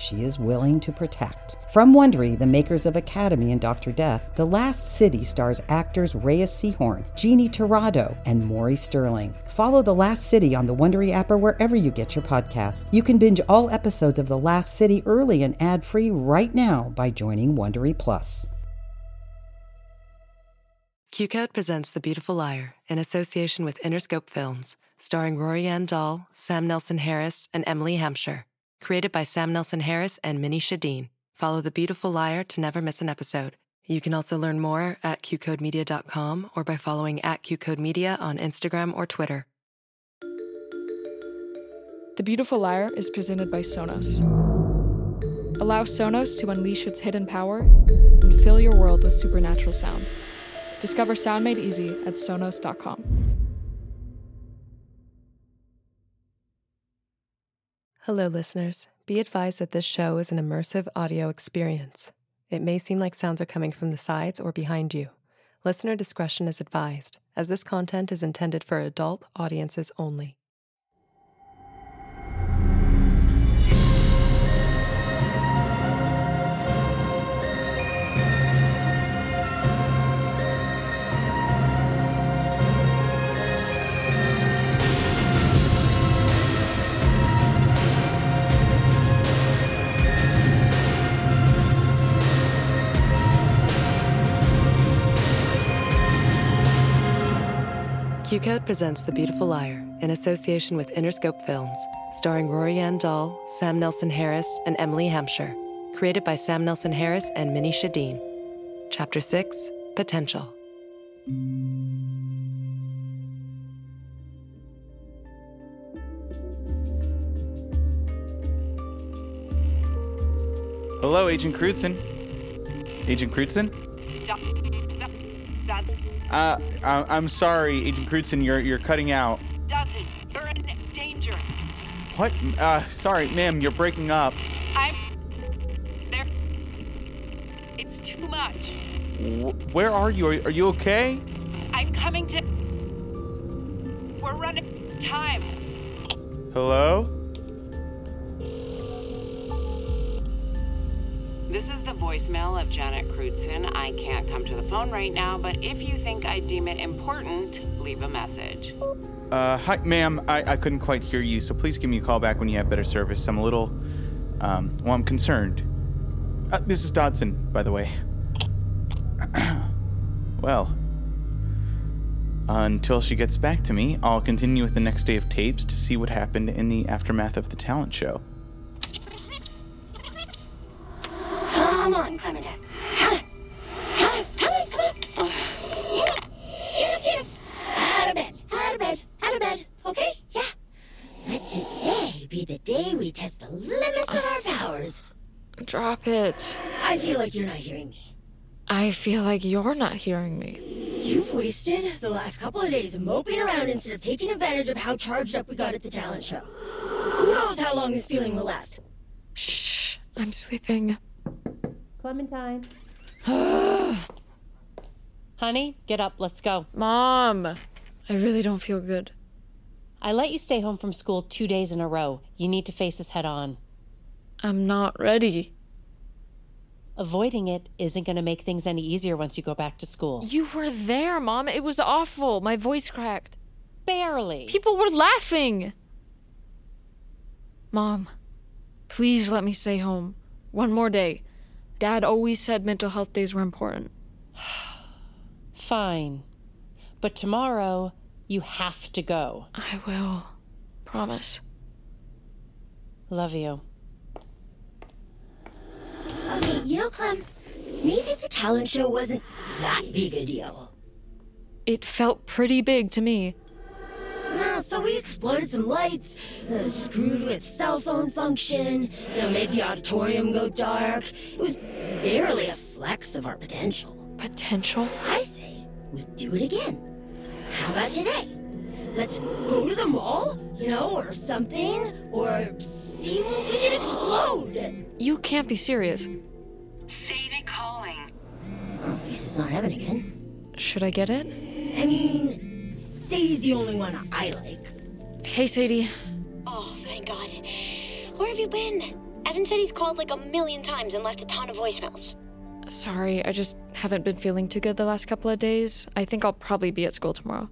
she is willing to protect. From Wondery, the makers of Academy and Dr. Death, The Last City stars actors Reyes Sehorn, Jeannie Torrado, and Maury Sterling. Follow The Last City on the Wondery app or wherever you get your podcasts. You can binge all episodes of The Last City early and ad-free right now by joining Wondery Plus. QCode presents The Beautiful Liar in association with Interscope Films, starring Rory Ann Dahl, Sam Nelson Harris, and Emily Hampshire. Created by Sam Nelson Harris and Minnie Shadeen. Follow The Beautiful Liar to never miss an episode. You can also learn more at qcodemedia.com or by following at qcodemedia on Instagram or Twitter. The Beautiful Liar is presented by Sonos. Allow Sonos to unleash its hidden power and fill your world with supernatural sound. Discover sound made easy at sonos.com. Hello, listeners. Be advised that this show is an immersive audio experience. It may seem like sounds are coming from the sides or behind you. Listener discretion is advised, as this content is intended for adult audiences only. QCode presents The Beautiful Liar in association with Interscope Films, starring Rory Ann Dahl, Sam Nelson Harris, and Emily Hampshire. Created by Sam Nelson Harris and Minnie Shadeen. Chapter 6 Potential. Hello, Agent Crewdson. Agent Crewdson? Dodson, Uh, I- I'm sorry, Agent Crewdson, you're you're cutting out. Dodson, you're in danger. What? Uh, sorry, ma'am, you're breaking up. I'm there. It's too much. Wh- where are you? Are, are you okay? I'm coming to. We're running time. Hello? Voicemail of Janet Crewdson. I can't come to the phone right now, but if you think I deem it important, leave a message. Uh, hi, ma'am. I, I couldn't quite hear you, so please give me a call back when you have better service. I'm a little, um, well, I'm concerned. Uh, this is Dodson, by the way. well, until she gets back to me, I'll continue with the next day of tapes to see what happened in the aftermath of the talent show. Drop it. I feel like you're not hearing me. I feel like you're not hearing me. You've wasted the last couple of days moping around instead of taking advantage of how charged up we got at the talent show. Who knows how long this feeling will last? Shh. I'm sleeping. Clementine. Honey, get up. Let's go. Mom, I really don't feel good. I let you stay home from school two days in a row. You need to face this head on. I'm not ready. Avoiding it isn't going to make things any easier once you go back to school. You were there, Mom. It was awful. My voice cracked. Barely. People were laughing. Mom, please let me stay home. One more day. Dad always said mental health days were important. Fine. But tomorrow, you have to go. I will. Promise. Love you. You know, Clem, maybe the talent show wasn't that big a deal. It felt pretty big to me. Yeah, so we exploded some lights, uh, screwed with cell phone function, you know, made the auditorium go dark. It was barely a flex of our potential. Potential? I say we do it again. How about today? Let's go to the mall, you know, or something, or see what we can explode. You can't be serious. Sadie calling. At least it's not Evan again. Should I get it? I mean, Sadie's the only one I like. Hey, Sadie. Oh, thank God. Where have you been? Evan said he's called like a million times and left a ton of voicemails. Sorry, I just haven't been feeling too good the last couple of days. I think I'll probably be at school tomorrow.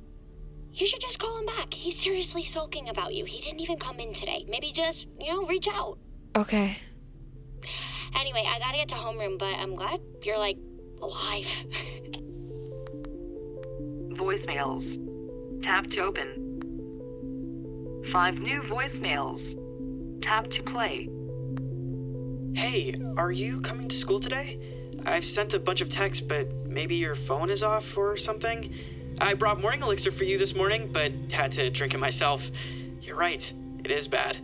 You should just call him back. He's seriously sulking about you. He didn't even come in today. Maybe just, you know, reach out. Okay. Anyway, I gotta get to homeroom, but I'm glad you're like alive. Voicemails. Tap to open. Five new voicemails. Tap to play. Hey, are you coming to school today? I've sent a bunch of texts, but maybe your phone is off or something? I brought morning elixir for you this morning, but had to drink it myself. You're right, it is bad.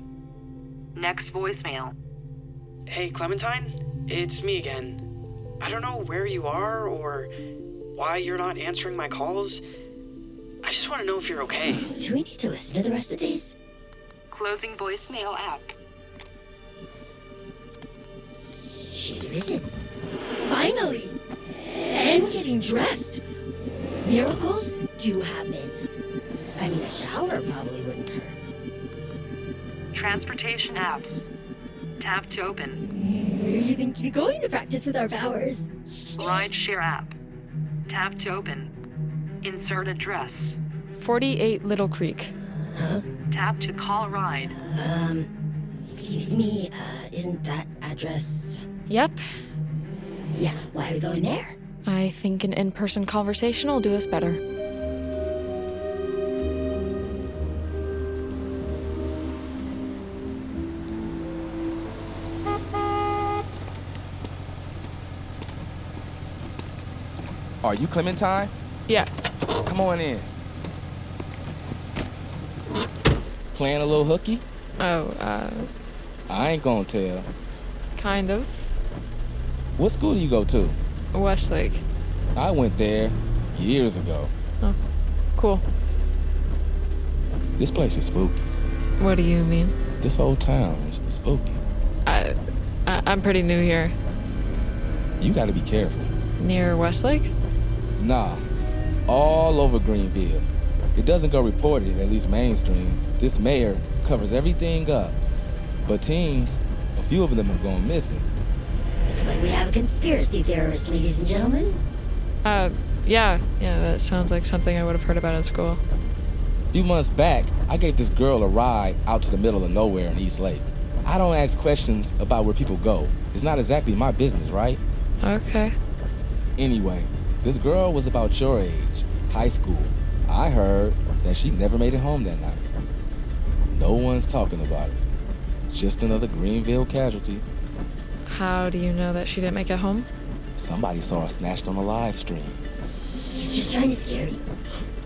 Next voicemail. Hey, Clementine, it's me again. I don't know where you are or why you're not answering my calls. I just want to know if you're okay. Do we need to listen to the rest of these? Closing voicemail app. She's risen. Finally! And getting dressed. Miracles do happen. I mean, a shower probably wouldn't hurt. Transportation apps. Tap to open. Where are you thinking of going to practice with our powers? Rideshare app. Tap to open. Insert address. 48 Little Creek. Huh? Tap to call ride. Um, excuse me, uh, isn't that address? Yep. Yeah, why are we going there? I think an in person conversation will do us better. Are you Clementine? Yeah. Come on in. Playing a little hooky? Oh, uh, I ain't gonna tell. kind of. What school do you go to? Westlake. I went there years ago. Oh, cool. This place is spooky. What do you mean? This whole town is spooky. I, I I'm pretty new here. You gotta be careful. Near Westlake? Nah, all over Greenville. It doesn't go reported, at least mainstream. This mayor covers everything up. But teens, a few of them have gone missing. Looks like we have a conspiracy theorist, ladies and gentlemen. Uh, yeah, yeah, that sounds like something I would have heard about in school. A few months back, I gave this girl a ride out to the middle of nowhere in East Lake. I don't ask questions about where people go. It's not exactly my business, right? Okay. Anyway, this girl was about your age, high school. I heard that she never made it home that night. No one's talking about it. Just another Greenville casualty. How do you know that she didn't make it home? Somebody saw her snatched on a live stream. He's just trying to scare you.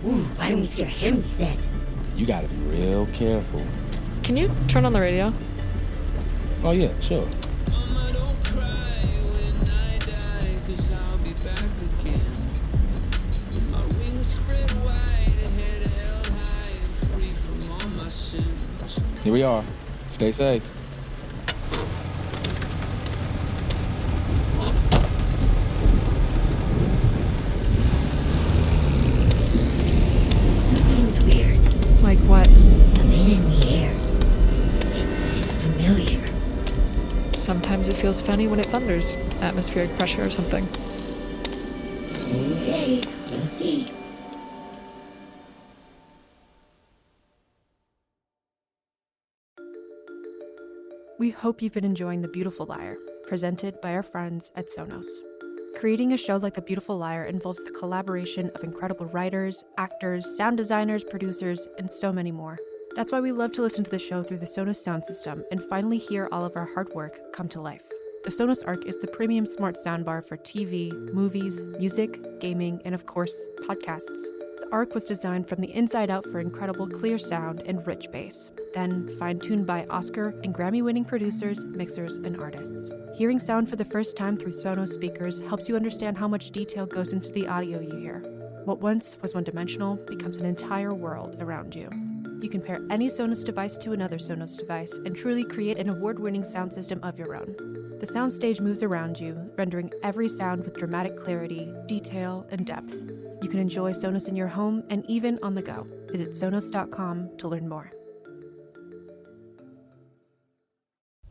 Ooh, why don't we scare him instead? You gotta be real careful. Can you turn on the radio? Oh, yeah, sure. Here we are. Stay safe. Something's weird. Like what? Something in the air. It, it's familiar. Sometimes it feels funny when it thunders. Atmospheric pressure or something. Okay, we'll see. We hope you've been enjoying The Beautiful Liar, presented by our friends at Sonos. Creating a show like The Beautiful Liar involves the collaboration of incredible writers, actors, sound designers, producers, and so many more. That's why we love to listen to the show through the Sonos sound system and finally hear all of our hard work come to life. The Sonos Arc is the premium smart soundbar for TV, movies, music, gaming, and of course, podcasts. The ARC was designed from the inside out for incredible clear sound and rich bass, then fine tuned by Oscar and Grammy winning producers, mixers, and artists. Hearing sound for the first time through Sonos speakers helps you understand how much detail goes into the audio you hear. What once was one dimensional becomes an entire world around you. You can pair any Sonos device to another Sonos device and truly create an award winning sound system of your own. The soundstage moves around you, rendering every sound with dramatic clarity, detail, and depth. You can enjoy Sonos in your home and even on the go. Visit Sonos.com to learn more.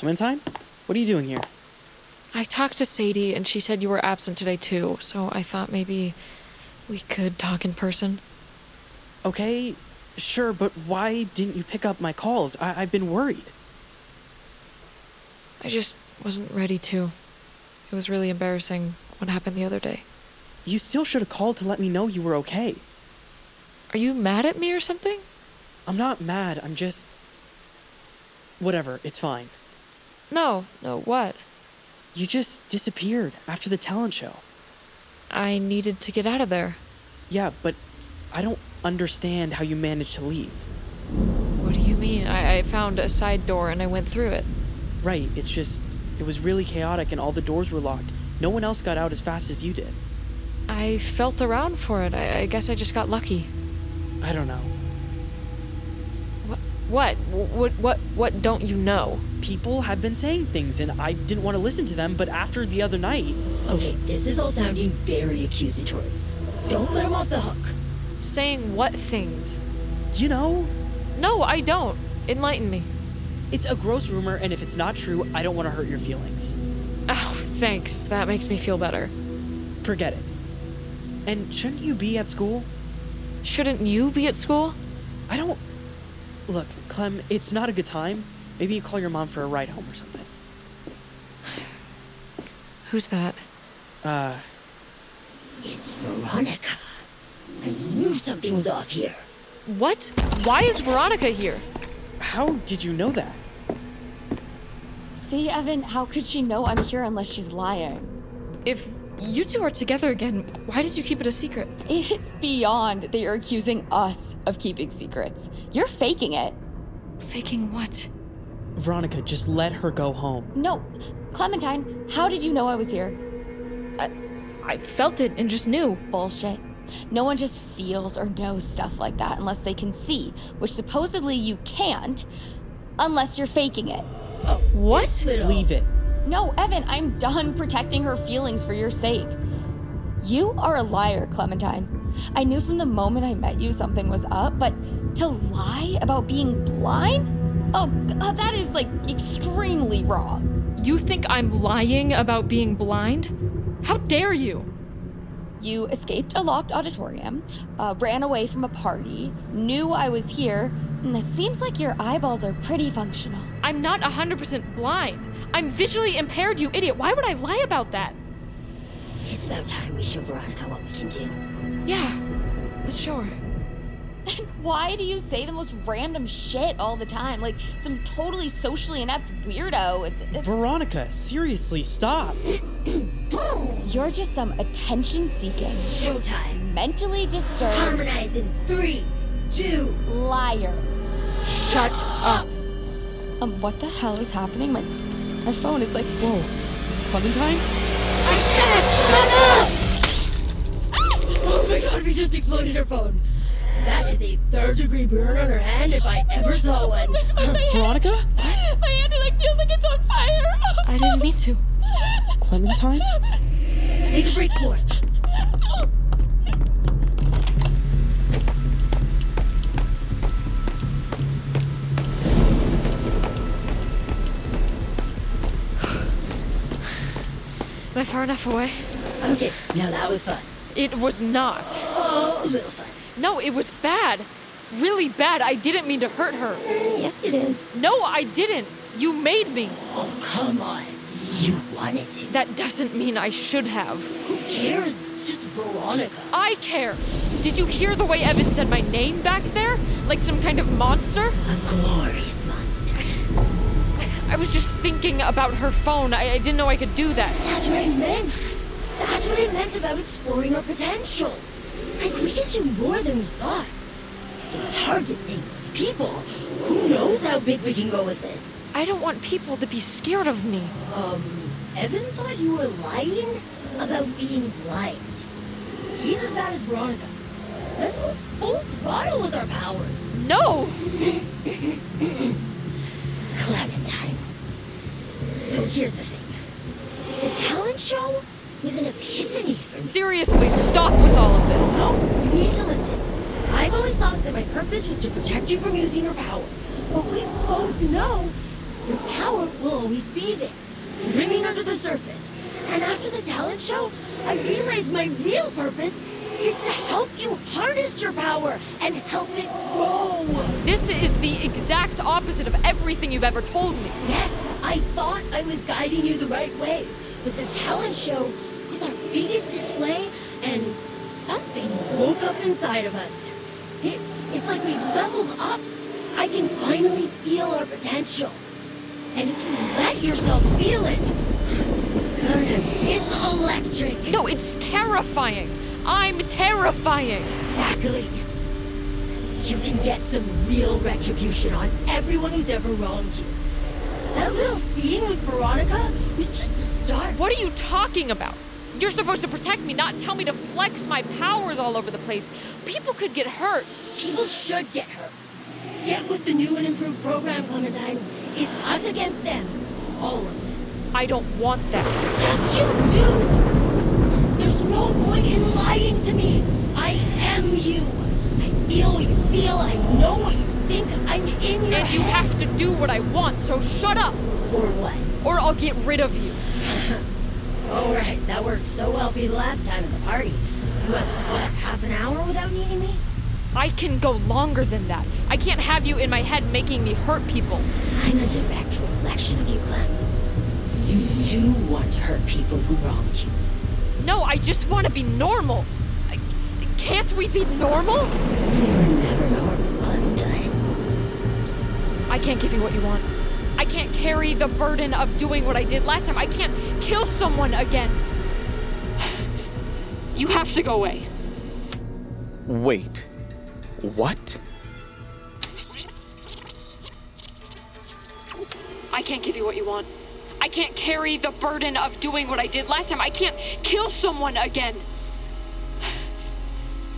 Clementine? What are you doing here? I talked to Sadie and she said you were absent today too, so I thought maybe we could talk in person. Okay, sure, but why didn't you pick up my calls? I- I've been worried. I just wasn't ready to. It was really embarrassing what happened the other day. You still should have called to let me know you were okay. Are you mad at me or something? I'm not mad, I'm just. Whatever, it's fine. No, no, what? You just disappeared after the talent show. I needed to get out of there. Yeah, but I don't understand how you managed to leave. What do you mean? I, I found a side door and I went through it. Right, it's just. It was really chaotic and all the doors were locked. No one else got out as fast as you did. I felt around for it. I, I guess I just got lucky. I don't know. What? What? What? What? What don't you know? People have been saying things, and I didn't want to listen to them. But after the other night, Okay, this is all sounding very accusatory. Don't let him off the hook. Saying what things? you know, No, I don't. Enlighten me. it's a gross rumor, and if it's not true, I don't want to hurt your feelings. Oh, thanks. That makes me feel better. Forget it. And shouldn't you be at school? Shouldn't you be at school? I don't. Look, Clem, it's not a good time. Maybe you call your mom for a ride home or something. Who's that? Uh, It's Veronica. I knew something was off here. What? Why is Veronica here? how did you know that? See, Evan, how could she know I'm here unless she's lying? If you two are together again, why did you keep it a secret? It is beyond that you're accusing us of keeping secrets. You're faking it. Faking what? Veronica, just let her go home. No, Clementine, how did you know I was here? I, I felt it and just knew. Bullshit. No one just feels or knows stuff like that unless they can see, which supposedly you can't, unless you're faking it. What? Leave it. No, Evan, I'm done protecting her feelings for your sake. You are a liar, Clementine. I knew from the moment I met you something was up, but to lie about being blind? Oh, God, uh, that is like extremely wrong. You think I'm lying about being blind? How dare you? You escaped a locked auditorium, uh, ran away from a party, knew I was here, and it seems like your eyeballs are pretty functional. I'm not 100% blind. I'm visually impaired, you idiot. Why would I lie about that? It's about time we show Veronica what we can do. Yeah, let's show her. And why do you say the most random shit all the time? Like some totally socially inept weirdo. It's, it's, Veronica, seriously, stop. you're just some attention seeking, Showtime. mentally disturbed Harmonize in three, two. liar. Shut up. Um, what the hell is happening? My, my phone, it's like, Whoa. Clementine? I said shut up! Ah! Oh my god, we just exploded her phone. That is a third degree burn on her hand if I ever saw one. Veronica? What? My hand like feels like it's on fire. I didn't mean to. Clementine? Make a break for it. Am I far enough away? Okay, now that was fun. It was not. Oh, a little fun. No, it was bad. Really bad. I didn't mean to hurt her. Yes, you did. No, I didn't. You made me. Oh, come on. You wanted to. That doesn't mean I should have. Who cares? It's just Veronica. I care. Did you hear the way Evan said my name back there? Like some kind of monster? A glorious monster. I was just thinking about her phone. I, I didn't know I could do that. That's what I meant. That's what I meant about exploring our potential. We can do more than we thought. We can target things, people. Who knows how big we can go with this? I don't want people to be scared of me. Um, Evan thought you were lying about being blind. He's as bad as Veronica. Let's go full throttle with our powers. No! Clementine. So here's the thing. The talent show was an epiphany for me. Seriously, stop with all of this. No, you need to listen. I've always thought that my purpose was to protect you from using your power. But we both know your power will always be there, brimming under the surface. And after the talent show, I realized my real purpose is to help you harness your power and help it grow. This is the exact opposite of everything you've ever told me. Yes, I thought I was guiding you the right way, but the talent show biggest display, and something woke up inside of us. It, it's like we leveled up. I can finally feel our potential. And if you let yourself feel it, it's electric. No, it's terrifying. I'm terrifying. Exactly. You can get some real retribution on everyone who's ever wronged you. That little scene with Veronica was just the start. What are you talking about? You're supposed to protect me, not tell me to flex my powers all over the place. People could get hurt. People should get hurt. Get with the new and improved program, Clementine. It's us against them. All of them. I don't want that. Yes, you do! There's no point in lying to me. I am you. I feel what you feel. I know what you think. I'm in your And you have to do what I want, so shut up. Or what? Or I'll get rid of you. All right, that worked so well for you the last time at the party. You went, what, half an hour without needing me? I can go longer than that. I can't have you in my head making me hurt people. I'm a direct reflection of you, Clem. You do want to hurt people who wronged you. No, I just want to be normal. I- Can't we be normal? You're never normal, Clementine. I can't give you what you want. I can't carry the burden of doing what I did last time. I can't kill someone again. You have to go away. Wait. What? I can't give you what you want. I can't carry the burden of doing what I did last time. I can't kill someone again.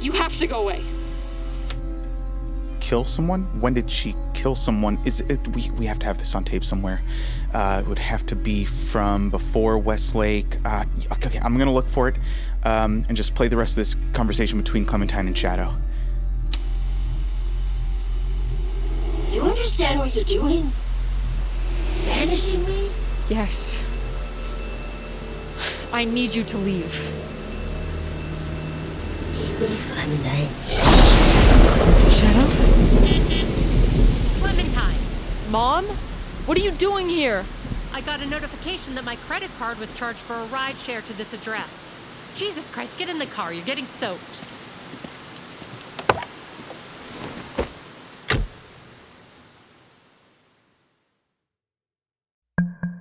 You have to go away. Kill someone? When did she kill someone? Is it? We, we have to have this on tape somewhere. Uh, it would have to be from before Westlake. Uh, okay, okay, I'm gonna look for it, um, and just play the rest of this conversation between Clementine and Shadow. You understand what you're doing? Banishing me? Yes. I need you to leave. Stay safe, Clementine. Shadow? Clementine, Mom? What are you doing here? I got a notification that my credit card was charged for a ride share to this address. Jesus Christ, get in the car. You're getting soaked.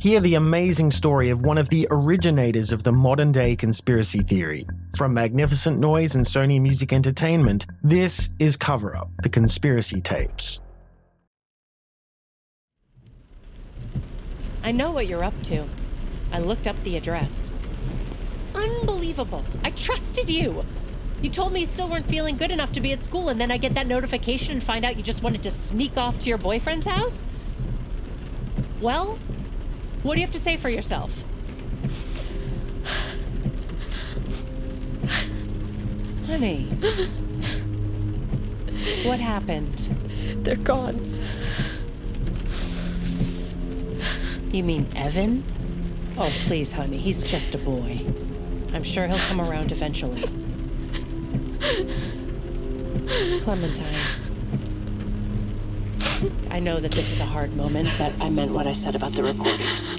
Hear the amazing story of one of the originators of the modern day conspiracy theory. From Magnificent Noise and Sony Music Entertainment, this is Cover Up The Conspiracy Tapes. I know what you're up to. I looked up the address. It's unbelievable. I trusted you. You told me you still weren't feeling good enough to be at school, and then I get that notification and find out you just wanted to sneak off to your boyfriend's house? Well, what do you have to say for yourself? Honey. What happened? They're gone. You mean Evan? Oh, please, honey. He's just a boy. I'm sure he'll come around eventually. Clementine. I know that this is a hard moment, but I meant what I said about the recordings.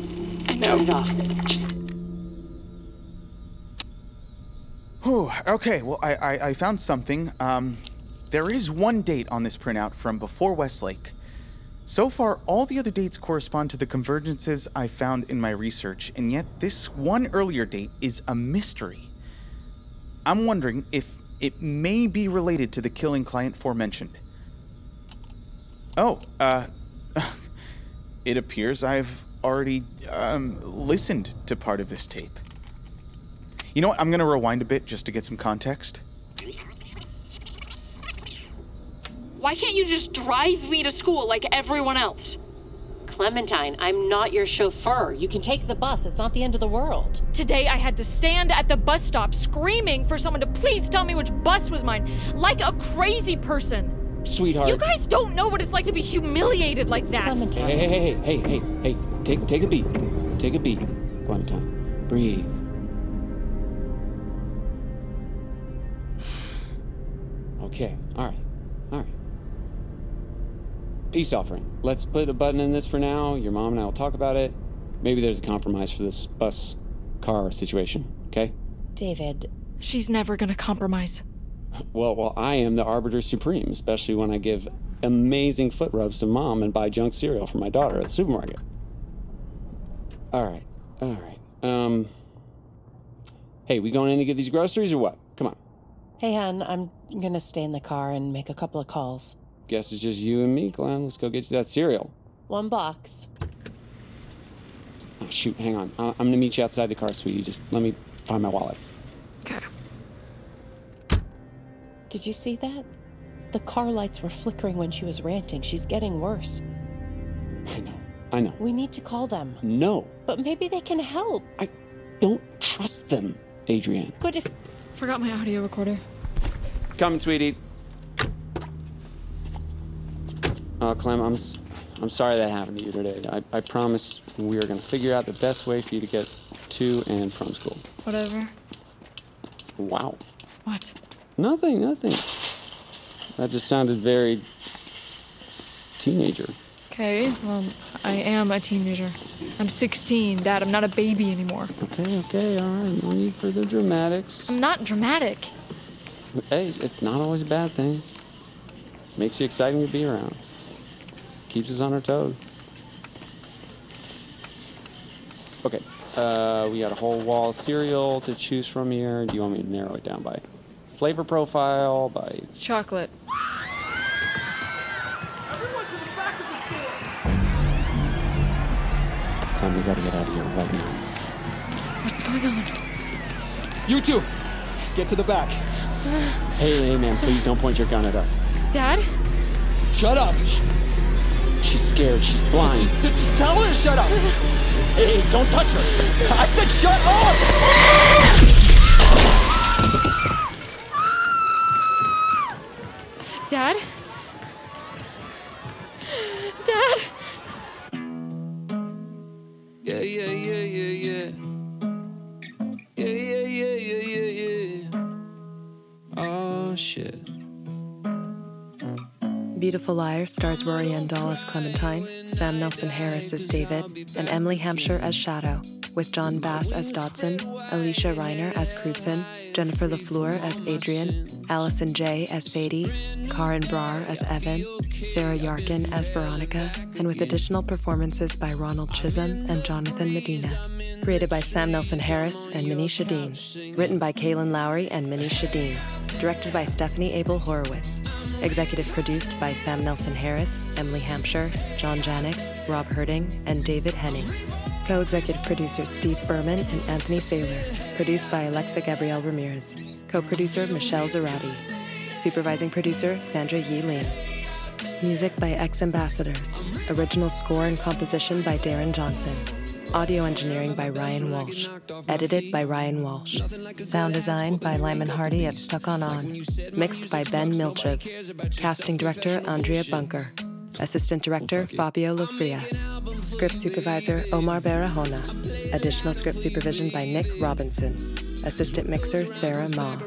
I know. Turn it off. Whew, okay, well, I, I, I found something. Um, there is one date on this printout from before Westlake. So far, all the other dates correspond to the convergences I found in my research, and yet this one earlier date is a mystery. I'm wondering if it may be related to the killing client forementioned. Oh, uh, it appears I've already um, listened to part of this tape. You know what? I'm going to rewind a bit just to get some context. Why can't you just drive me to school like everyone else? Clementine, I'm not your chauffeur. You can take the bus. It's not the end of the world. Today I had to stand at the bus stop screaming for someone to please tell me which bus was mine, like a crazy person. Sweetheart. You guys don't know what it's like to be humiliated like that. Clementine. Hey, hey, hey, hey, hey, hey. Take, take a beat. Take a beat. Clementine. Breathe. Okay, alright, alright. Peace offering. Let's put a button in this for now. Your mom and I will talk about it. Maybe there's a compromise for this bus car situation, okay? David. She's never gonna compromise. Well, well, I am the arbiter supreme, especially when I give amazing foot rubs to mom and buy junk cereal for my daughter at the supermarket. All right, all right. Um, hey, we going in to get these groceries or what? Come on. Hey, hon, I'm gonna stay in the car and make a couple of calls. Guess it's just you and me, Glenn. Let's go get you that cereal. One box. Oh, shoot, hang on. I- I'm gonna meet you outside the car, sweetie. Just let me find my wallet. Okay. Did you see that? The car lights were flickering when she was ranting. She's getting worse. I know. I know. We need to call them. No, But maybe they can help. I don't trust them, Adrienne. But if. Forgot my audio recorder. Come, sweetie. Oh, Clem, I'm, s- I'm sorry that happened to you today. I, I promise we are going to figure out the best way for you to get to and from school. Whatever. Wow. What? Nothing, nothing. That just sounded very teenager. Okay, well, I am a teenager. I'm 16, Dad. I'm not a baby anymore. Okay, okay, all right. No need for the dramatics. I'm not dramatic. Hey, it's not always a bad thing. Makes you exciting to be around. Keeps us on our toes. Okay, uh, we got a whole wall of cereal to choose from here. Do you want me to narrow it down by flavor profile, by Chocolate. Clem, we gotta get out of here right now. What's going on? You two, get to the back. Hey, hey, man, please don't point your gun at us. Dad? Shut up. She's scared. She's blind. Just tell her to shut up. Hey, don't touch her. I said shut up. Dad? Dad? Yeah, yeah, yeah, yeah, yeah. Yeah, yeah, yeah, yeah, yeah, yeah. Oh shit. Beautiful Liar stars Rory Dahl as Clementine, Sam Nelson Harris as David, and Emily Hampshire as Shadow. With John Bass as Dodson, Alicia Reiner as Crewdson, Jennifer LaFleur as Adrian, Allison Jay as Sadie, Karan Brar as Evan, Sarah Yarkin as Veronica, and with additional performances by Ronald Chisholm and Jonathan Medina. Created by Sam Nelson Harris and Minnie Shadeen. Written by Kaylin Lowry and Minnie Shadeen. Directed by Stephanie Abel Horowitz. Executive produced by Sam Nelson Harris, Emily Hampshire, John Janik, Rob Herding, and David Henning. Co executive producers Steve Berman and Anthony Saylor. Produced by Alexa Gabrielle Ramirez. Co producer Michelle Zarati. Supervising producer Sandra Yi Ling. Music by X Ambassadors. Original score and composition by Darren Johnson. Audio engineering by Ryan Walsh. Edited by Ryan Walsh. Sound design by Lyman Hardy of Stuck On On. Mixed by Ben Milchev. Casting director Andrea Bunker. Assistant director Fabio Lofria. Script supervisor Omar Barahona. Additional script supervision by Nick Robinson. Assistant mixer Sarah Ma.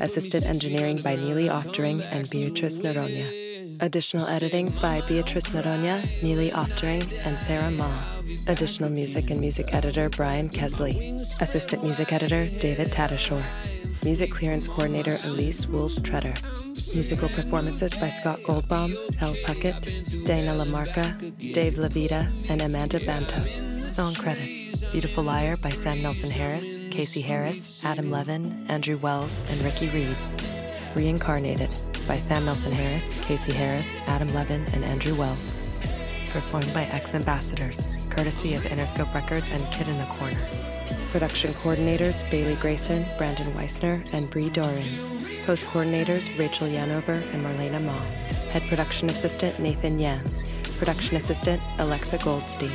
Assistant engineering by Neely Oftering and Beatrice Noronha. Additional editing by Beatrice Noronha, Neely Oftering, and Sarah Ma. Additional music and music editor Brian Kesley. Assistant music editor David Tadashore. Music clearance coordinator Elise Wolf Treader. Musical performances by Scott Goldbaum, Elle Puckett, Dana Lamarca, Dave Levita, and Amanda Banto. Song credits Beautiful Liar by Sam Nelson Harris, Casey Harris, Adam Levin, Andrew Wells, and Ricky Reed. Reincarnated by Sam Nelson Harris, Casey Harris, Adam Levin, and Andrew Wells. Performed by X Ambassadors, courtesy of Interscope Records and Kid in the Corner. Production coordinators Bailey Grayson, Brandon Weissner, and Bree Doran. Post coordinators Rachel Yanover and Marlena Ma. Head production assistant Nathan Yan. Production assistant Alexa Goldstein.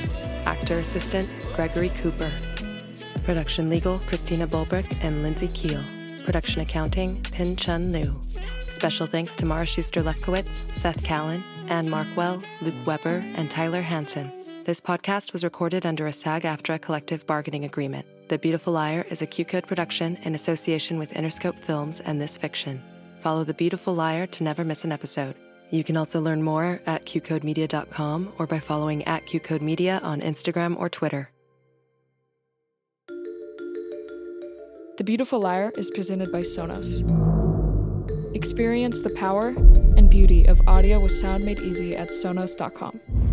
Actor assistant Gregory Cooper. Production legal Christina Bulbrick and Lindsay Keel. Production accounting Pin Chun Liu. Special thanks to Mara Schuster Lefkowitz, Seth Callan, Anne Markwell, Luke Weber, and Tyler Hansen. This podcast was recorded under a SAG AFTRA collective bargaining agreement. The Beautiful Liar is a Q Code production in association with Interscope Films and This Fiction. Follow The Beautiful Liar to never miss an episode. You can also learn more at qcodemedia.com or by following at qcodemedia on Instagram or Twitter. The Beautiful Liar is presented by Sonos. Experience the power and beauty of audio with sound made easy at Sonos.com.